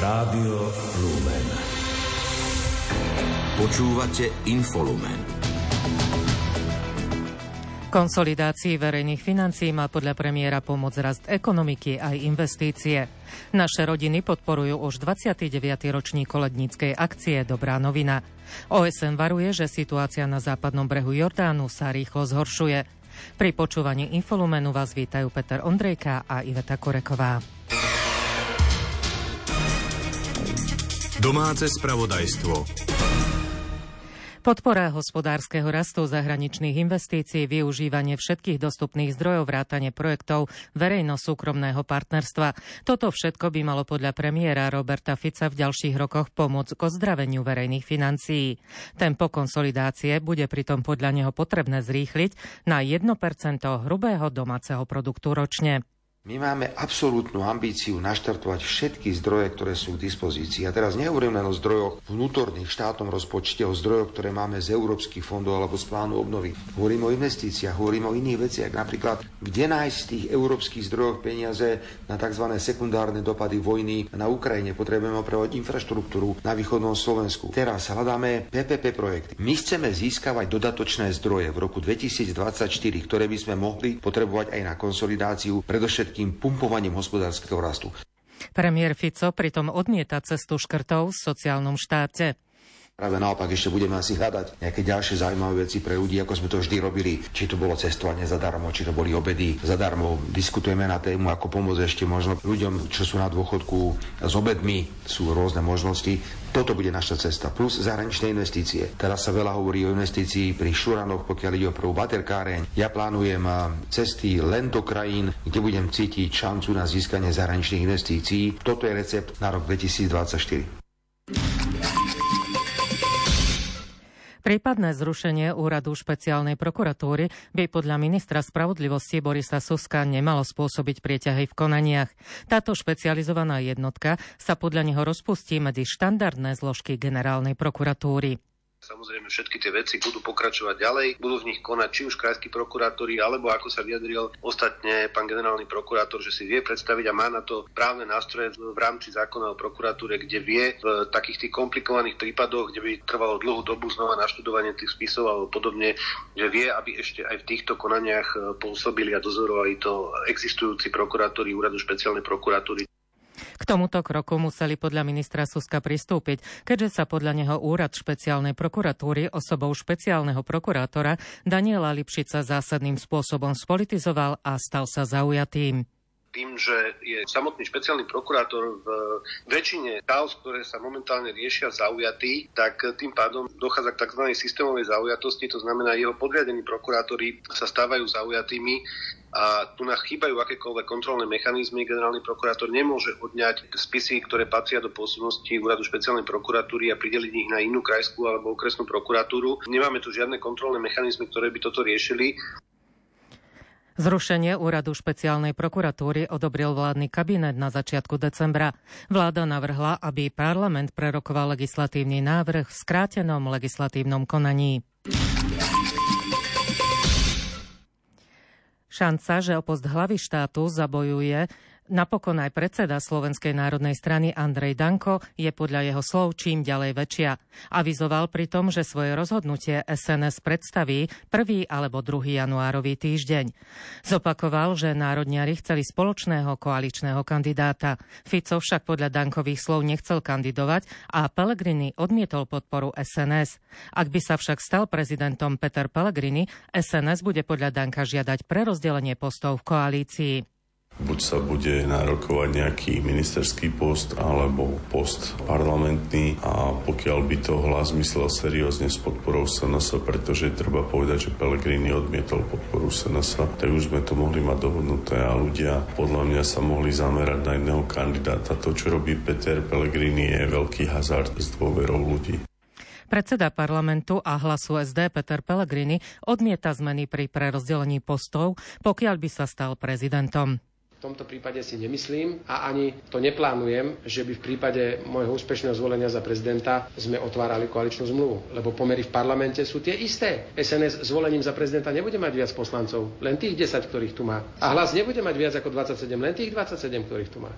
Rádio Lumen. Počúvate Infolumen. Konsolidácii verejných financií má podľa premiéra pomôcť rast ekonomiky aj investície. Naše rodiny podporujú už 29. ročník koledníckej akcie Dobrá novina. OSN varuje, že situácia na západnom brehu Jordánu sa rýchlo zhoršuje. Pri počúvaní Infolumenu vás vítajú Peter Ondrejka a Iveta Koreková. Domáce spravodajstvo. Podpora hospodárskeho rastu zahraničných investícií, využívanie všetkých dostupných zdrojov vrátane projektov verejno-súkromného partnerstva. Toto všetko by malo podľa premiéra Roberta Fica v ďalších rokoch pomôcť k ozdraveniu verejných financií. Tempo konsolidácie bude pritom podľa neho potrebné zrýchliť na 1% hrubého domáceho produktu ročne. My máme absolútnu ambíciu naštartovať všetky zdroje, ktoré sú k dispozícii. A teraz nehovorím len o zdrojoch vnútorných štátnom rozpočte, o zdrojoch, ktoré máme z európskych fondov alebo z plánu obnovy. Hovorím o investíciách, hovorím o iných veciach, napríklad kde nájsť z tých európskych zdrojov peniaze na tzv. sekundárne dopady vojny na Ukrajine. Potrebujeme opravovať infraštruktúru na východnom Slovensku. Teraz hľadáme PPP projekty. My chceme získavať dodatočné zdroje v roku 2024, ktoré by sme mohli potrebovať aj na konsolidáciu, predovšetkým všetkým pumpovaním hospodárskeho rastu. Premiér Fico pritom odmieta cestu škrtov v sociálnom štáte. Práve naopak ešte budeme asi hľadať nejaké ďalšie zaujímavé veci pre ľudí, ako sme to vždy robili. Či to bolo cestovanie zadarmo, či to boli obedy zadarmo. Diskutujeme na tému, ako pomôcť ešte možno ľuďom, čo sú na dôchodku s obedmi. Sú rôzne možnosti. Toto bude naša cesta. Plus zahraničné investície. Teraz sa veľa hovorí o investícii pri Šuranoch, pokiaľ ide o prvú baterkáreň. Ja plánujem cesty len do krajín, kde budem cítiť šancu na získanie zahraničných investícií. Toto je recept na rok 2024. Prípadné zrušenie úradu špeciálnej prokuratúry by podľa ministra spravodlivosti Borisa Suska nemalo spôsobiť prieťahy v konaniach. Táto špecializovaná jednotka sa podľa neho rozpustí medzi štandardné zložky generálnej prokuratúry. Samozrejme, všetky tie veci budú pokračovať ďalej, budú v nich konať či už krajskí prokurátori, alebo ako sa vyjadril ostatne pán generálny prokurátor, že si vie predstaviť a má na to právne nástroje v rámci zákona o prokuratúre, kde vie v takých tých komplikovaných prípadoch, kde by trvalo dlhú dobu znova naštudovanie tých spisov alebo podobne, že vie, aby ešte aj v týchto konaniach pôsobili a dozorovali to existujúci prokurátori úradu špeciálnej prokuratúry. Tomuto kroku museli podľa ministra Suska pristúpiť, keďže sa podľa neho úrad špeciálnej prokuratúry osobou špeciálneho prokurátora Daniela Lipšica zásadným spôsobom spolitizoval a stal sa zaujatým tým, že je samotný špeciálny prokurátor v väčšine kaos, ktoré sa momentálne riešia zaujatý, tak tým pádom dochádza k tzv. systémovej zaujatosti, to znamená, jeho podriadení prokurátori sa stávajú zaujatými a tu nás chýbajú akékoľvek kontrolné mechanizmy. Generálny prokurátor nemôže odňať spisy, ktoré patria do pôsobnosti úradu špeciálnej prokuratúry a prideliť ich na inú krajskú alebo okresnú prokuratúru. Nemáme tu žiadne kontrolné mechanizmy, ktoré by toto riešili. Zrušenie úradu špeciálnej prokuratúry odobril vládny kabinet na začiatku decembra. Vláda navrhla, aby parlament prerokoval legislatívny návrh v skrátenom legislatívnom konaní. Šanca, že o post hlavy štátu zabojuje Napokon aj predseda Slovenskej národnej strany Andrej Danko je podľa jeho slov čím ďalej väčšia. Avizoval pritom, že svoje rozhodnutie SNS predstaví 1. alebo 2. januárový týždeň. Zopakoval, že národniari chceli spoločného koaličného kandidáta. Fico však podľa Dankových slov nechcel kandidovať a Pellegrini odmietol podporu SNS. Ak by sa však stal prezidentom Peter Pellegrini, SNS bude podľa Danka žiadať prerozdelenie postov v koalícii. Buď sa bude nárokovať nejaký ministerský post alebo post parlamentný a pokiaľ by to hlas myslel seriózne s podporou SNS, pretože treba povedať, že Pellegrini odmietol podporu SNS, tak už sme to mohli mať dohodnuté a ľudia podľa mňa sa mohli zamerať na jedného kandidáta. To, čo robí Peter Pellegrini, je veľký hazard s dôverou ľudí. Predseda parlamentu a hlasu SD Peter Pellegrini odmieta zmeny pri prerozdelení postov, pokiaľ by sa stal prezidentom. V tomto prípade si nemyslím a ani to neplánujem, že by v prípade môjho úspešného zvolenia za prezidenta sme otvárali koaličnú zmluvu, lebo pomery v parlamente sú tie isté. SNS zvolením za prezidenta nebude mať viac poslancov, len tých 10, ktorých tu má. A hlas nebude mať viac ako 27, len tých 27, ktorých tu má.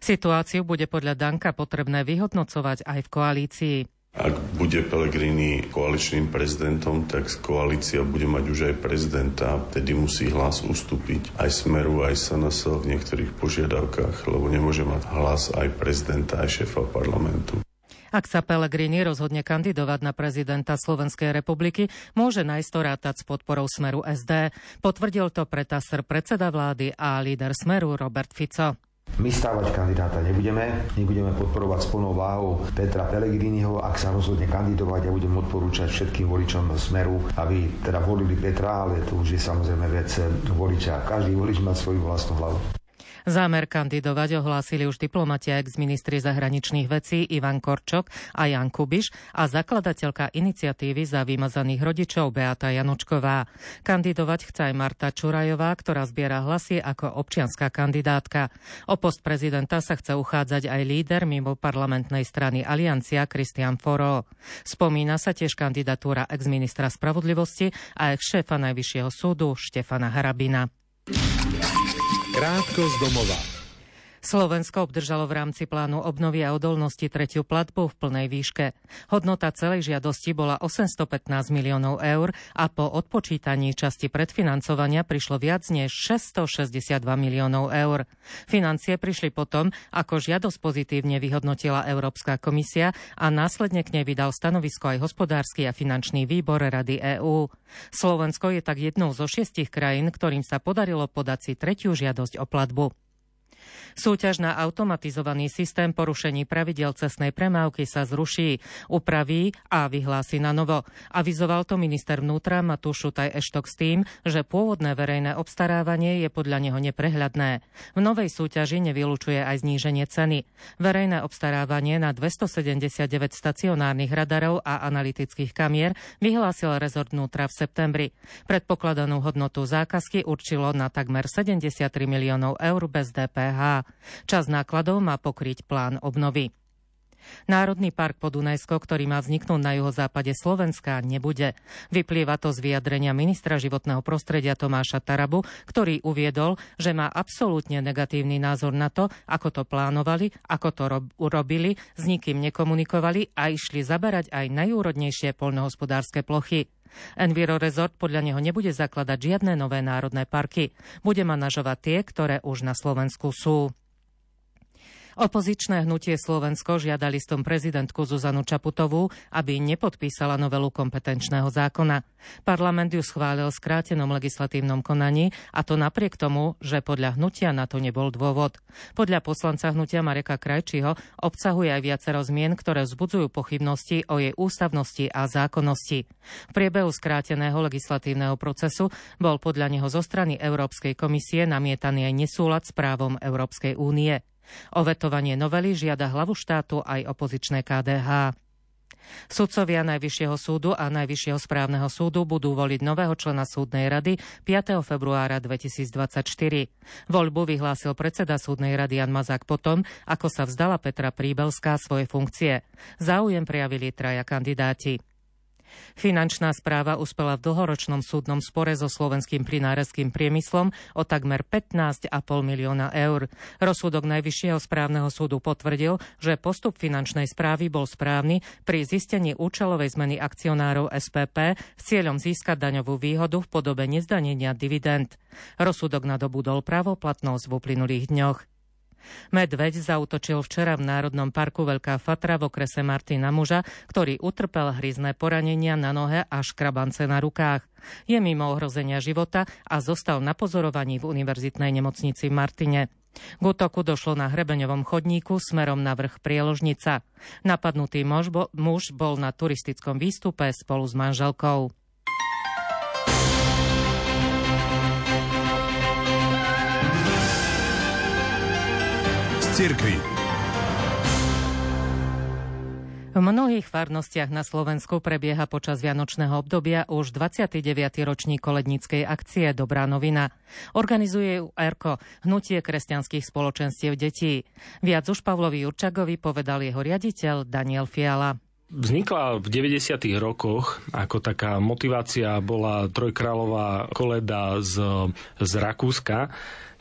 Situáciu bude podľa Danka potrebné vyhodnocovať aj v koalícii. Ak bude Pellegrini koaličným prezidentom, tak koalícia bude mať už aj prezidenta, tedy musí hlas ustúpiť aj Smeru, aj SNS v niektorých požiadavkách, lebo nemôže mať hlas aj prezidenta, aj šéfa parlamentu. Ak sa Pellegrini rozhodne kandidovať na prezidenta Slovenskej republiky, môže najsto rátať s podporou Smeru SD. Potvrdil to pretasr predseda vlády a líder Smeru Robert Fico. My stávať kandidáta nebudeme, nebudeme podporovať s plnou váhou Petra Pellegriniho. Ak sa rozhodne kandidovať, ja budem odporúčať všetkým voličom Smeru, aby teda volili Petra, ale to už je samozrejme vec voliča. Každý volič má svoju vlastnú hlavu. Zámer kandidovať ohlásili už diplomati ex ministri zahraničných vecí Ivan Korčok a Jan Kubiš a zakladateľka iniciatívy za vymazaných rodičov Beata Janočková. Kandidovať chce aj Marta Čurajová, ktorá zbiera hlasy ako občianská kandidátka. O post prezidenta sa chce uchádzať aj líder mimo parlamentnej strany Aliancia Kristian Foro. Spomína sa tiež kandidatúra ex-ministra spravodlivosti a ex-šéfa Najvyššieho súdu Štefana Harabina. Krátko z domova. Slovensko obdržalo v rámci plánu obnovy a odolnosti tretiu platbu v plnej výške. Hodnota celej žiadosti bola 815 miliónov eur a po odpočítaní časti predfinancovania prišlo viac než 662 miliónov eur. Financie prišli potom, ako žiadosť pozitívne vyhodnotila Európska komisia a následne k nej vydal stanovisko aj hospodársky a finančný výbor Rady EÚ. Slovensko je tak jednou zo šiestich krajín, ktorým sa podarilo podať si tretiu žiadosť o platbu. Súťaž na automatizovaný systém porušení pravidel cestnej premávky sa zruší, upraví a vyhlási na novo. Avizoval to minister vnútra Matúš Šutaj Eštok s tým, že pôvodné verejné obstarávanie je podľa neho neprehľadné. V novej súťaži nevylučuje aj zníženie ceny. Verejné obstarávanie na 279 stacionárnych radarov a analytických kamier vyhlásil rezort vnútra v septembri. Predpokladanú hodnotu zákazky určilo na takmer 73 miliónov eur bez DPH. Čas nákladov má pokryť plán obnovy. Národný park Podunajsko, ktorý má vzniknúť na juhozápade Slovenska, nebude. Vyplýva to z vyjadrenia ministra životného prostredia Tomáša Tarabu, ktorý uviedol, že má absolútne negatívny názor na to, ako to plánovali, ako to rob- urobili, s nikým nekomunikovali a išli zaberať aj najúrodnejšie poľnohospodárske plochy. Enviro Resort podľa neho nebude zakladať žiadne nové národné parky. Bude manažovať tie, ktoré už na Slovensku sú. Opozičné hnutie Slovensko žiada listom prezidentku Zuzanu Čaputovú, aby nepodpísala novelu kompetenčného zákona. Parlament ju schválil v skrátenom legislatívnom konaní a to napriek tomu, že podľa hnutia na to nebol dôvod. Podľa poslanca hnutia Mareka Krajčího obsahuje aj viacero zmien, ktoré vzbudzujú pochybnosti o jej ústavnosti a zákonnosti. V priebehu skráteného legislatívneho procesu bol podľa neho zo strany Európskej komisie namietaný aj nesúlad s právom Európskej únie. O vetovanie novely žiada hlavu štátu aj opozičné KDH. Sudcovia Najvyššieho súdu a Najvyššieho správneho súdu budú voliť nového člena súdnej rady 5. februára 2024. Voľbu vyhlásil predseda súdnej rady Jan Mazák potom, ako sa vzdala Petra Príbelská svoje funkcie. Záujem prejavili traja kandidáti. Finančná správa uspela v dlhoročnom súdnom spore so slovenským plináreským priemyslom o takmer 15,5 milióna eur. Rozsudok Najvyššieho správneho súdu potvrdil, že postup finančnej správy bol správny pri zistení účelovej zmeny akcionárov SPP s cieľom získať daňovú výhodu v podobe nezdanenia dividend. Rozsudok nadobudol pravoplatnosť v uplynulých dňoch. Medveď zautočil včera v Národnom parku Veľká Fatra v okrese Martina Muža, ktorý utrpel hryzné poranenia na nohe a škrabance na rukách. Je mimo ohrozenia života a zostal na pozorovaní v univerzitnej nemocnici v Martine. K útoku došlo na hrebeňovom chodníku smerom na vrch Prieložnica. Napadnutý muž bol na turistickom výstupe spolu s manželkou. Cirkvi. V mnohých farnostiach na Slovensku prebieha počas vianočného obdobia už 29. ročník koledníckej akcie Dobrá novina. Organizuje ju ERKO, Hnutie kresťanských spoločenstiev detí. Viac už Pavlovi Jurčagovi povedal jeho riaditeľ Daniel Fiala. Vznikla v 90. rokoch ako taká motivácia bola trojkráľová koleda z, z Rakúska,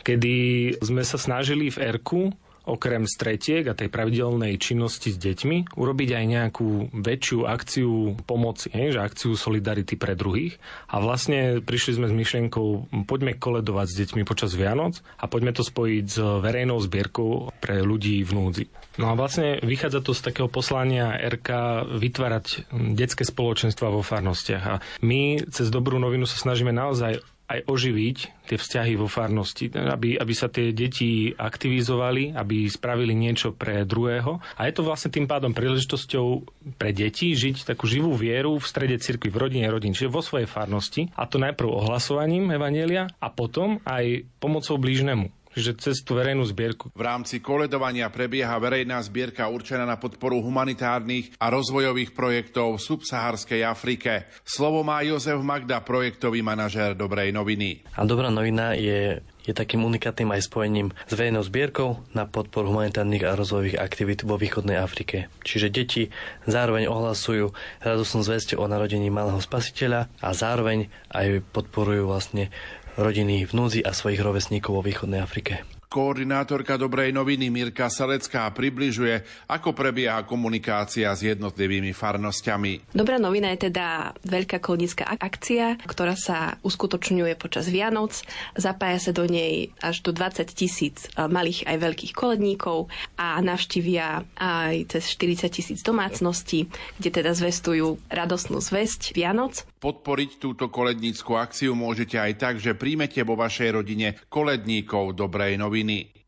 kedy sme sa snažili v Erku okrem stretiek a tej pravidelnej činnosti s deťmi urobiť aj nejakú väčšiu akciu pomoci, hej, že akciu solidarity pre druhých. A vlastne prišli sme s myšlienkou, poďme koledovať s deťmi počas Vianoc a poďme to spojiť s verejnou zbierkou pre ľudí v núdzi. No a vlastne vychádza to z takého poslania RK vytvárať detské spoločenstva vo farnostiach. A my cez dobrú novinu sa snažíme naozaj aj oživiť tie vzťahy vo farnosti, aby, aby sa tie deti aktivizovali, aby spravili niečo pre druhého. A je to vlastne tým pádom príležitosťou pre deti žiť takú živú vieru v strede cirkvi, v rodine rodín, čiže vo svojej farnosti. A to najprv ohlasovaním Evanielia a potom aj pomocou blížnemu že cez tú verejnú zbierku. V rámci koledovania prebieha verejná zbierka určená na podporu humanitárnych a rozvojových projektov v subsaharskej Afrike. Slovo má Jozef Magda, projektový manažér Dobrej noviny. A Dobrá novina je je takým unikátnym aj spojením s verejnou zbierkou na podporu humanitárnych a rozvojových aktivít vo východnej Afrike. Čiže deti zároveň ohlasujú radosnú zväzť o narodení malého spasiteľa a zároveň aj podporujú vlastne rodiny v núdzi a svojich rovesníkov vo východnej Afrike. Koordinátorka Dobrej noviny Mirka Salecká približuje, ako prebieha komunikácia s jednotlivými farnosťami. Dobrá novina je teda veľká kolnická akcia, ktorá sa uskutočňuje počas Vianoc. Zapája sa do nej až do 20 tisíc eh, malých aj veľkých koledníkov a navštívia aj cez 40 tisíc domácností, kde teda zvestujú radostnú zväzť Vianoc. Podporiť túto kolednícku akciu môžete aj tak, že príjmete vo vašej rodine koledníkov Dobrej noviny noviny.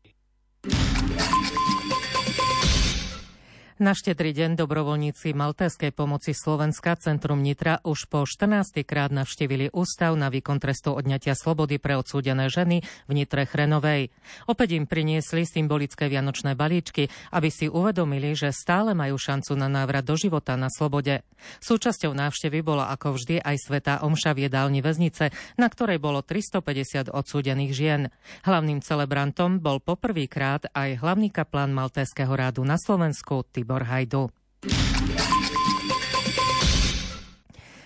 Na štedrý deň dobrovoľníci Maltéskej pomoci Slovenska Centrum Nitra už po 14. krát navštívili ústav na výkon trestu odňatia slobody pre odsúdené ženy v Nitre Chrenovej. Opäť im priniesli symbolické vianočné balíčky, aby si uvedomili, že stále majú šancu na návrat do života na slobode. Súčasťou návštevy bola ako vždy aj Sveta Omša v jedálni väznice, na ktorej bolo 350 odsúdených žien. Hlavným celebrantom bol poprvýkrát aj hlavný kaplán Maltéského rádu na Slovensku Tibor Hajdu.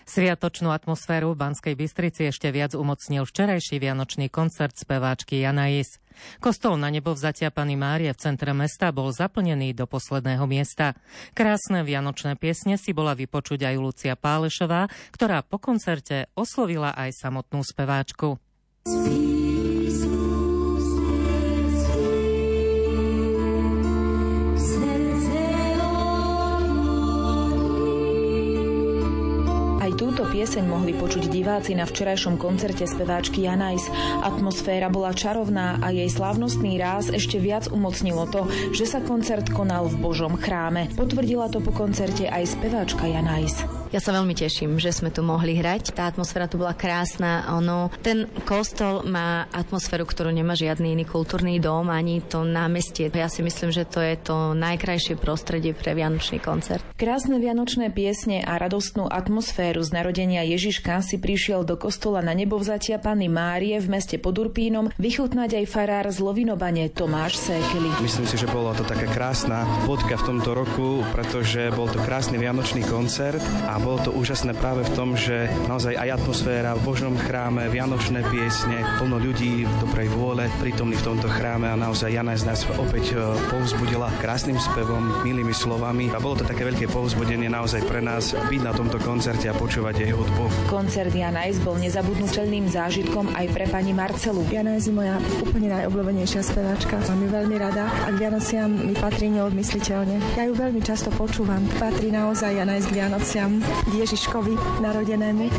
Sviatočnú atmosféru v Banskej Bystrici ešte viac umocnil včerajší vianočný koncert speváčky Janais. Kostol na nebo vzatia Pany Márie v centre mesta bol zaplnený do posledného miesta. Krásne vianočné piesne si bola vypočuť aj Lucia Pálešová, ktorá po koncerte oslovila aj samotnú speváčku. Spí. Pieseň mohli počuť diváci na včerajšom koncerte speváčky Janajs. Atmosféra bola čarovná a jej slávnostný ráz ešte viac umocnilo to, že sa koncert konal v Božom chráme. Potvrdila to po koncerte aj speváčka Janajs. Ja sa veľmi teším, že sme tu mohli hrať. Tá atmosféra tu bola krásna. Ono, ten kostol má atmosféru, ktorú nemá žiadny iný kultúrny dom, ani to námestie. Ja si myslím, že to je to najkrajšie prostredie pre Vianočný koncert. Krásne vianočné piesne a radostnú atmosféru z narodenia Ježiška si prišiel do kostola na nebovzatia Panny Márie v meste pod Urpínom vychutnať aj farár z Lovinovane Tomáš Sékely. Myslím si, že bola to taká krásna bodka v tomto roku, pretože bol to krásny vianočný koncert a bolo to úžasné práve v tom, že naozaj aj atmosféra v Božom chráme, vianočné piesne, plno ľudí v dobrej vôle prítomní v tomto chráme a naozaj Jana z nás opäť e, povzbudila krásnym spevom, milými slovami a bolo to také veľké povzbudenie naozaj pre nás byť na tomto koncerte a počúvať jej hudbu. Koncert Janajs bol nezabudnutelným zážitkom aj pre pani Marcelu. Janajs je moja úplne najobľúbenejšia speváčka. Mám ju veľmi rada a k Vianociam mi patrí neodmysliteľne. Ja ju veľmi často počúvam. Patrí naozaj Janajs k Vianociam, Ježiškovi narodenému.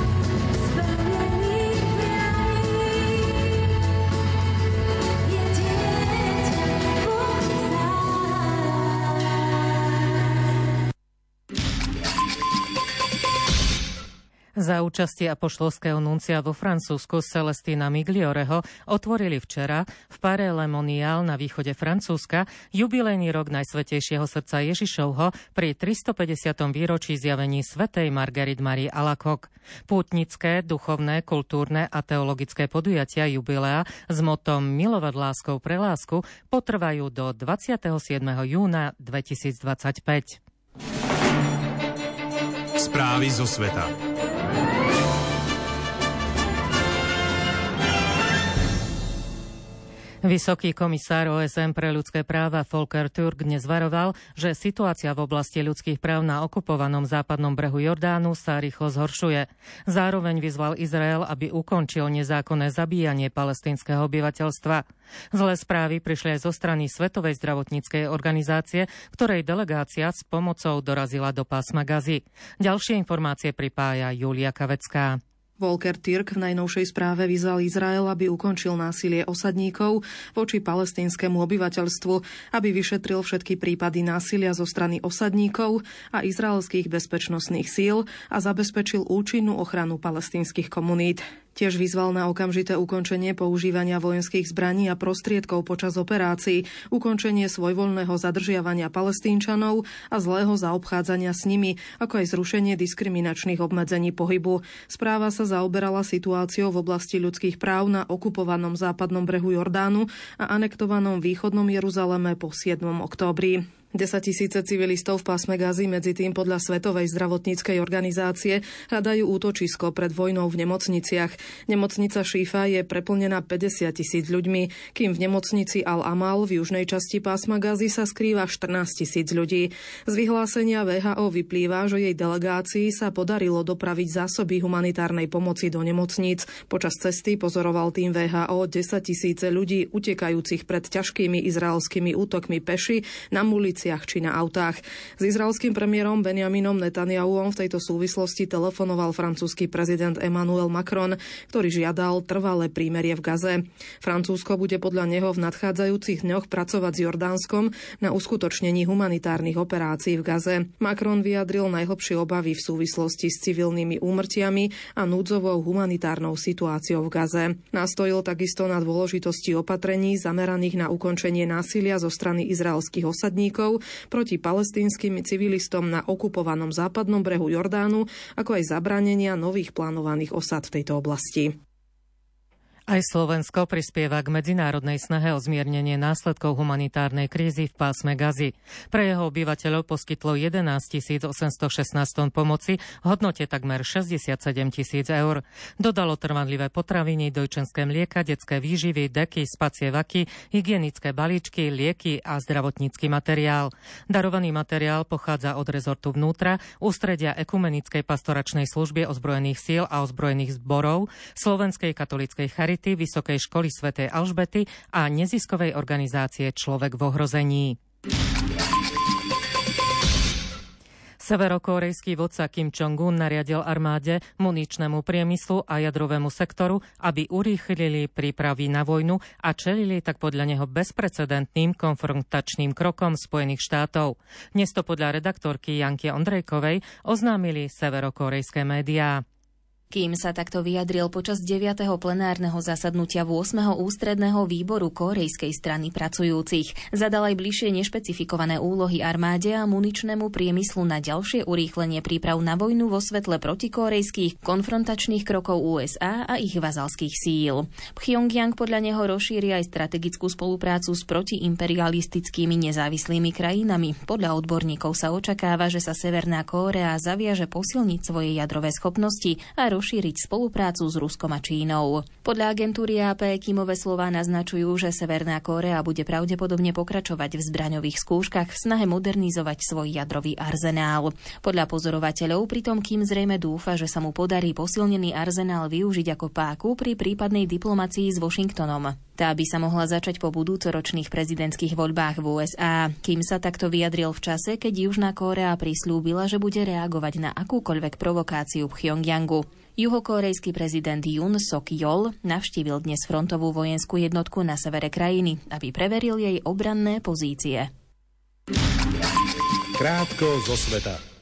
Za účasti apoštolského nuncia vo Francúzsku Celestina Miglioreho otvorili včera v Pare Lemonial na východe Francúzska jubilejný rok Najsvetejšieho srdca Ježišovho pri 350. výročí zjavení svätej Margarit Marie Alakok. Pútnické, duchovné, kultúrne a teologické podujatia jubilea s motom Milovať láskou pre lásku potrvajú do 27. júna 2025. Správy zo sveta. Thank you. Vysoký komisár OSN pre ľudské práva Volker Turk dnes varoval, že situácia v oblasti ľudských práv na okupovanom západnom brehu Jordánu sa rýchlo zhoršuje. Zároveň vyzval Izrael, aby ukončil nezákonné zabíjanie palestinského obyvateľstva. Zlé správy prišli aj zo strany Svetovej zdravotníckej organizácie, ktorej delegácia s pomocou dorazila do pásma Gazy. Ďalšie informácie pripája Julia Kavecká. Volker Tirk v najnovšej správe vyzval Izrael, aby ukončil násilie osadníkov voči palestínskému obyvateľstvu, aby vyšetril všetky prípady násilia zo strany osadníkov a izraelských bezpečnostných síl a zabezpečil účinnú ochranu palestínskych komunít. Tiež vyzval na okamžité ukončenie používania vojenských zbraní a prostriedkov počas operácií, ukončenie svojvoľného zadržiavania palestínčanov a zlého zaobchádzania s nimi, ako aj zrušenie diskriminačných obmedzení pohybu. Správa sa zaoberala situáciou v oblasti ľudských práv na okupovanom západnom brehu Jordánu a anektovanom východnom Jeruzaleme po 7. októbri. 10 tisíce civilistov v pásme Gazy medzi tým podľa Svetovej zdravotníckej organizácie hľadajú útočisko pred vojnou v nemocniciach. Nemocnica Šífa je preplnená 50 tisíc ľuďmi, kým v nemocnici Al-Amal v južnej časti pásma Gazy sa skrýva 14 tisíc ľudí. Z vyhlásenia VHO vyplýva, že jej delegácii sa podarilo dopraviť zásoby humanitárnej pomoci do nemocníc. Počas cesty pozoroval tým VHO 10 tisíce ľudí utekajúcich pred ťažkými izraelskými útokmi peši na mulici uliciach či na autách. S izraelským premiérom Benjaminom Netanyahuom v tejto súvislosti telefonoval francúzsky prezident Emmanuel Macron, ktorý žiadal trvalé prímerie v Gaze. Francúzsko bude podľa neho v nadchádzajúcich dňoch pracovať s Jordánskom na uskutočnení humanitárnych operácií v Gaze. Macron vyjadril najhlbšie obavy v súvislosti s civilnými úmrtiami a núdzovou humanitárnou situáciou v Gaze. Nastojil takisto na dôležitosti opatrení zameraných na ukončenie násilia zo strany izraelských osadníkov útokov proti palestínskym civilistom na okupovanom západnom brehu Jordánu, ako aj zabránenia nových plánovaných osad v tejto oblasti. Aj Slovensko prispieva k medzinárodnej snahe o zmiernenie následkov humanitárnej krízy v pásme Gazy. Pre jeho obyvateľov poskytlo 11 816 tón pomoci v hodnote takmer 67 tisíc eur. Dodalo trvanlivé potraviny, dojčenské mlieka, detské výživy, deky, spacie vaky, hygienické balíčky, lieky a zdravotnícky materiál. Darovaný materiál pochádza od rezortu vnútra, ústredia ekumenickej pastoračnej služby ozbrojených síl a ozbrojených zborov, Slovenskej katolíckej charity Charity, Vysokej školy svätej Alžbety a neziskovej organizácie Človek v ohrození. Severokorejský vodca Kim Jong-un nariadil armáde, muničnému priemyslu a jadrovému sektoru, aby urýchlili prípravy na vojnu a čelili tak podľa neho bezprecedentným konfrontačným krokom Spojených štátov. Dnes to podľa redaktorky Janky Ondrejkovej oznámili severokorejské médiá. Kým sa takto vyjadril počas 9. plenárneho zasadnutia 8. ústredného výboru korejskej strany pracujúcich, zadal aj bližšie nešpecifikované úlohy armáde a muničnému priemyslu na ďalšie urýchlenie príprav na vojnu vo svetle protikorejských konfrontačných krokov USA a ich vazalských síl. Pyongyang podľa neho rozšíri aj strategickú spoluprácu s protiimperialistickými nezávislými krajinami. Podľa odborníkov sa očakáva, že sa Severná Kórea zaviaže posilniť svoje jadrové schopnosti a rozšíriť spoluprácu s Ruskom a Čínou. Podľa agentúry AP Kimové slova naznačujú, že Severná Kórea bude pravdepodobne pokračovať v zbraňových skúškach v snahe modernizovať svoj jadrový arzenál. Podľa pozorovateľov pritom Kim zrejme dúfa, že sa mu podarí posilnený arzenál využiť ako páku pri prípadnej diplomácii s Washingtonom. Tá by sa mohla začať po budúcoročných prezidentských voľbách v USA. Kým sa takto vyjadril v čase, keď Južná Kórea prislúbila, že bude reagovať na akúkoľvek provokáciu Pyongyangu. Juhokorejský prezident Jun Sok Yol navštívil dnes frontovú vojenskú jednotku na severe krajiny, aby preveril jej obranné pozície. Krátko zo sveta.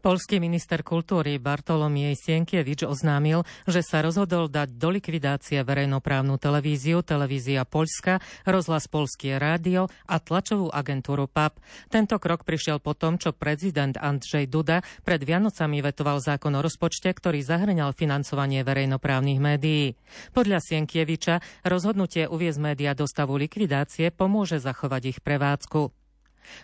Polský minister kultúry Bartolomiej Sienkievič oznámil, že sa rozhodol dať do likvidácie verejnoprávnu televíziu, televízia Poľska, rozhlas Polskie rádio a tlačovú agentúru PAP. Tento krok prišiel po tom, čo prezident Andrzej Duda pred Vianocami vetoval zákon o rozpočte, ktorý zahrňal financovanie verejnoprávnych médií. Podľa Sienkieviča rozhodnutie uviezť média do stavu likvidácie pomôže zachovať ich prevádzku.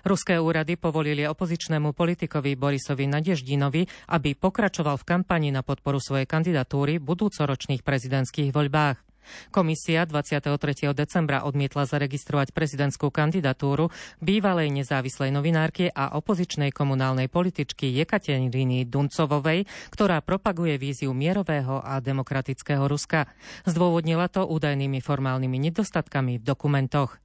Ruské úrady povolili opozičnému politikovi Borisovi Nadeždinovi, aby pokračoval v kampani na podporu svojej kandidatúry v budúcoročných prezidentských voľbách. Komisia 23. decembra odmietla zaregistrovať prezidentskú kandidatúru bývalej nezávislej novinárky a opozičnej komunálnej političky Jekateriny Duncovovej, ktorá propaguje víziu mierového a demokratického Ruska. Zdôvodnila to údajnými formálnymi nedostatkami v dokumentoch.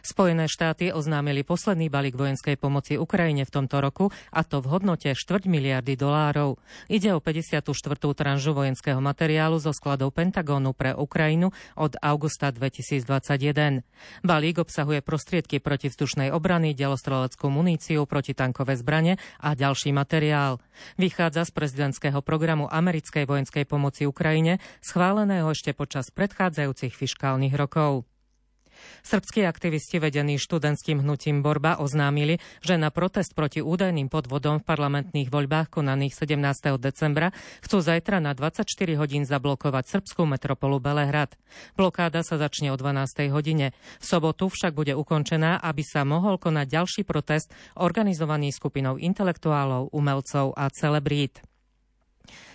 Spojené štáty oznámili posledný balík vojenskej pomoci Ukrajine v tomto roku a to v hodnote 4 miliardy dolárov. Ide o 54. tranžu vojenského materiálu zo skladov Pentagónu pre Ukrajinu od augusta 2021. Balík obsahuje prostriedky protivzdušnej obrany, delostreleckú muníciu, protitankové zbrane a ďalší materiál. Vychádza z prezidentského programu americkej vojenskej pomoci Ukrajine, schváleného ešte počas predchádzajúcich fiškálnych rokov. Srbskí aktivisti vedení študentským hnutím Borba oznámili, že na protest proti údajným podvodom v parlamentných voľbách konaných 17. decembra chcú zajtra na 24 hodín zablokovať srbskú metropolu Belehrad. Blokáda sa začne o 12. hodine. V sobotu však bude ukončená, aby sa mohol konať ďalší protest organizovaný skupinou intelektuálov, umelcov a celebrít.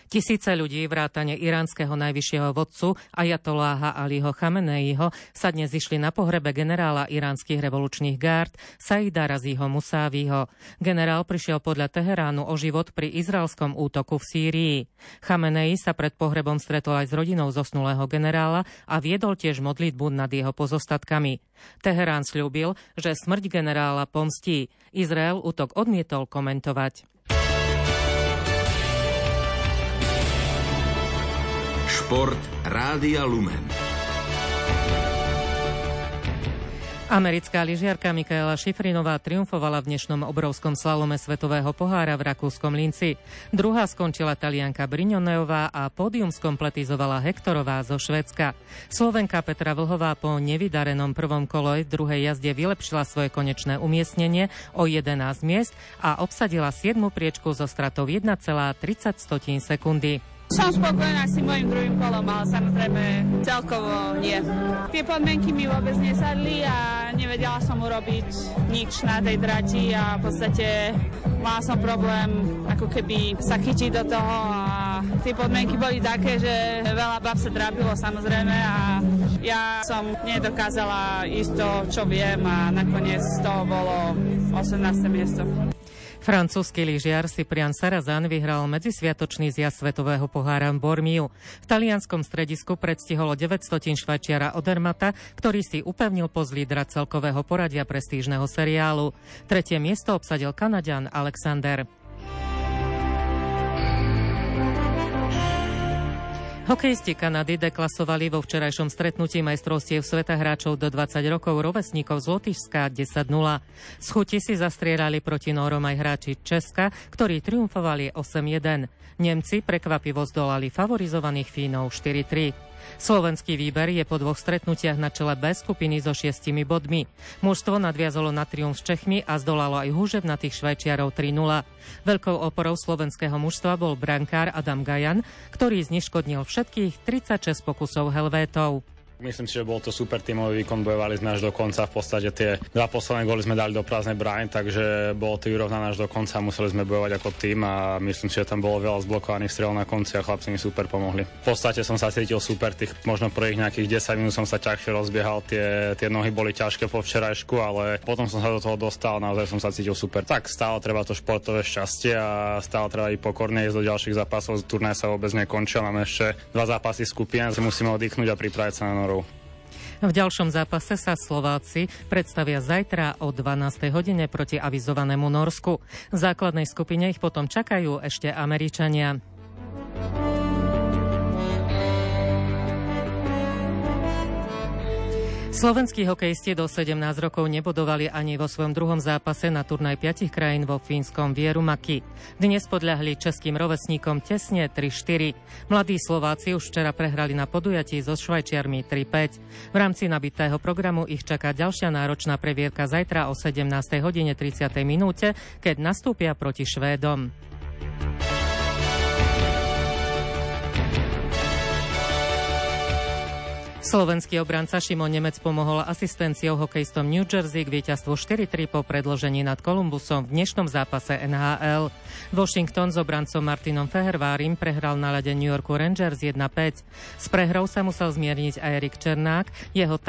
Tisíce ľudí, vrátane iránskeho najvyššieho vodcu Ajatoláha Aliho Chameneiho, sa dnes išli na pohrebe generála iránskych revolučných gárd Saida Razího Musáviho. Generál prišiel podľa Teheránu o život pri izraelskom útoku v Sýrii. Chamenei sa pred pohrebom stretol aj s rodinou zosnulého generála a viedol tiež modlitbu nad jeho pozostatkami. Teherán slúbil, že smrť generála pomstí. Izrael útok odmietol komentovať. Šport Rádia Lumen. Americká lyžiarka Mikaela Šifrinová triumfovala v dnešnom obrovskom slalome Svetového pohára v Rakúskom Linci. Druhá skončila talianka Brignoneová a pódium skompletizovala Hektorová zo Švedska. Slovenka Petra Vlhová po nevydarenom prvom kole druhej jazde vylepšila svoje konečné umiestnenie o 11 miest a obsadila 7. priečku zo stratou 1,30 sekundy. Som spokojná s tým mojim druhým kolom, ale samozrejme celkovo nie. Tie podmienky mi vôbec nesadli a nevedela som urobiť nič na tej drati a v podstate mala som problém ako keby sa chytiť do toho a tie podmienky boli také, že veľa bab sa trápilo samozrejme a ja som nedokázala ísť to, čo viem a nakoniec to bolo 18. miesto. Francúzsky lyžiar Cyprian Sarazan vyhral medzisviatočný zjazd Svetového pohára v Bormiu. V talianskom stredisku predstiholo 900 švajčiara Odermata, ktorý si upevnil poz lídra celkového poradia prestížneho seriálu. Tretie miesto obsadil Kanadian Alexander. Hokejisti Kanady deklasovali vo včerajšom stretnutí majstrovstiev sveta hráčov do 20 rokov rovesníkov z Lotyšska 10-0. Z si zastrierali proti Nórom aj hráči Česka, ktorí triumfovali 8-1. Nemci prekvapivo zdolali favorizovaných Fínov 4-3. Slovenský výber je po dvoch stretnutiach na čele B skupiny so šiestimi bodmi. Mužstvo nadviazalo na triumf s Čechmi a zdolalo aj húževnatých Švajčiarov 3-0. Veľkou oporou slovenského mužstva bol brankár Adam Gajan, ktorý zneškodnil všetkých 36 pokusov Helvétov. Myslím si, že bol to super tímový výkon, bojovali sme až do konca. V podstate tie dva posledné góly sme dali do prázdnej brány, takže bolo to vyrovnané až do konca. Museli sme bojovať ako tým a myslím si, že tam bolo veľa zblokovaných strel na konci a chlapci mi super pomohli. V podstate som sa cítil super, tých možno prvých nejakých 10 minút som sa ťažšie rozbiehal, tie, tie nohy boli ťažké po včerajšku, ale potom som sa do toho dostal, naozaj som sa cítil super. Tak stále treba to športové šťastie a stále treba i pokorne ísť do ďalších zápasov. Turnaj sa vôbec nekončil, máme ešte dva zápasy skupiny, musíme oddychnúť a pripraviť sa na norov. V ďalšom zápase sa Slováci predstavia zajtra o 12. hodine proti avizovanému Norsku. V základnej skupine ich potom čakajú ešte Američania. Slovenskí hokejisti do 17 rokov nebodovali ani vo svojom druhom zápase na turnaj 5 krajín vo fínskom Vierumaki. Dnes podľahli českým rovesníkom tesne 3-4. Mladí Slováci už včera prehrali na podujatí so Švajčiarmi 3-5. V rámci nabitého programu ich čaká ďalšia náročná previerka zajtra o 17. hodine 30. minúte, keď nastúpia proti Švédom. Slovenský obranca Šimon Nemec pomohol asistenciou hokejistom New Jersey k víťazstvu 4-3 po predložení nad Kolumbusom v dnešnom zápase NHL. Washington s obrancom Martinom Fehervárim prehral na lade New Yorku Rangers 1-5. S prehrou sa musel zmierniť aj Erik Černák, jeho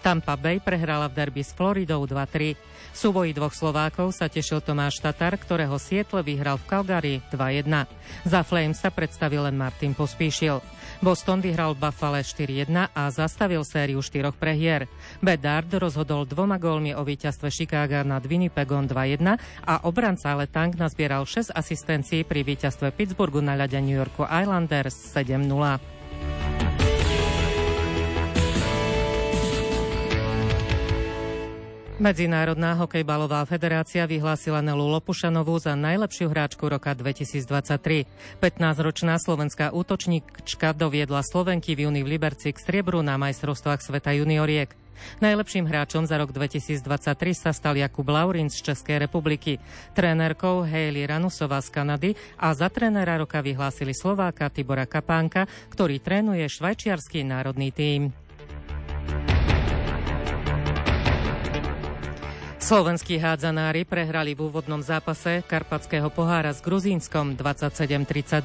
Tampa Bay prehrala v derby s Floridou 2-3. V súboji dvoch Slovákov sa tešil Tomáš Tatar, ktorého Sietle vyhral v Calgary 2-1. Za Flames sa predstavil len Martin Pospíšil. Boston vyhral Buffalo 4-1 a zastavil sériu štyroch prehier. Bedard rozhodol dvoma gólmi o víťazstve Chicago nad Winnipegom 2-1 a obranca Letang nazbieral 6 asistencií pri víťazstve Pittsburghu na ľade New Yorku Islanders 7-0. Medzinárodná hokejbalová federácia vyhlásila Nelu Lopušanovú za najlepšiu hráčku roka 2023. 15-ročná slovenská útočníčka doviedla Slovenky v júni v Liberci k striebru na majstrovstvách sveta junioriek. Najlepším hráčom za rok 2023 sa stal Jakub Laurin z Českej republiky, trénerkou Hailey Ranusová z Kanady a za trénera roka vyhlásili Slováka Tibora Kapánka, ktorý trénuje švajčiarsky národný tím. Slovenskí hádzanári prehrali v úvodnom zápase Karpatského pohára s Gruzínskom 27-32.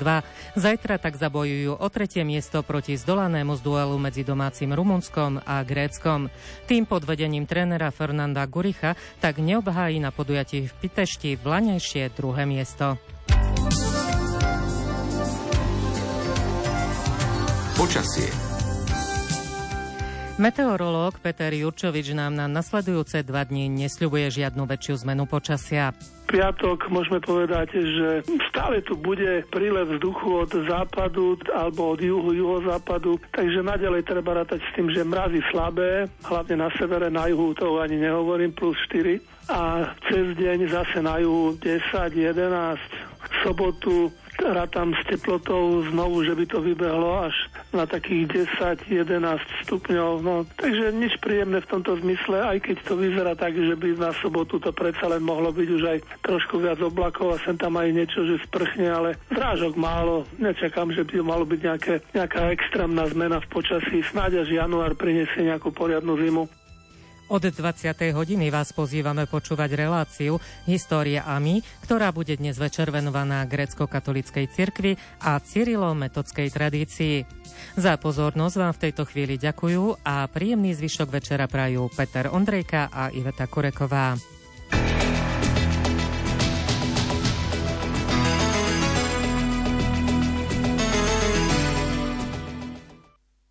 Zajtra tak zabojujú o tretie miesto proti zdolanému z duelu medzi domácim Rumunskom a Gréckom. Tým pod vedením trénera Fernanda Guricha tak neobhájí na podujatí v Pitešti vlanejšie druhé miesto. Počasie Meteorológ Peter Jurčovič nám na nasledujúce dva dni nesľubuje žiadnu väčšiu zmenu počasia. Piatok môžeme povedať, že stále tu bude prílev vzduchu od západu alebo od juhu, juhozápadu, takže naďalej treba rátať s tým, že mrazy slabé, hlavne na severe, na juhu to ani nehovorím, plus 4 a cez deň zase na juhu 10, 11, v sobotu rátam s teplotou znovu, že by to vybehlo až na takých 10-11 stupňov. No, takže nič príjemné v tomto zmysle, aj keď to vyzerá tak, že by na sobotu to predsa len mohlo byť už aj trošku viac oblakov a sem tam aj niečo, že sprchne, ale zrážok málo. Nečakám, že by malo byť nejaké, nejaká extrémna zmena v počasí. Snáď až január prinesie nejakú poriadnu zimu. Od 20. hodiny vás pozývame počúvať reláciu História AMI, ktorá bude dnes večer venovaná grecko-katolickej cirkvi a Cyrilo-metodskej tradícii. Za pozornosť vám v tejto chvíli ďakujú a príjemný zvyšok večera prajú Peter Ondrejka a Iveta Kureková.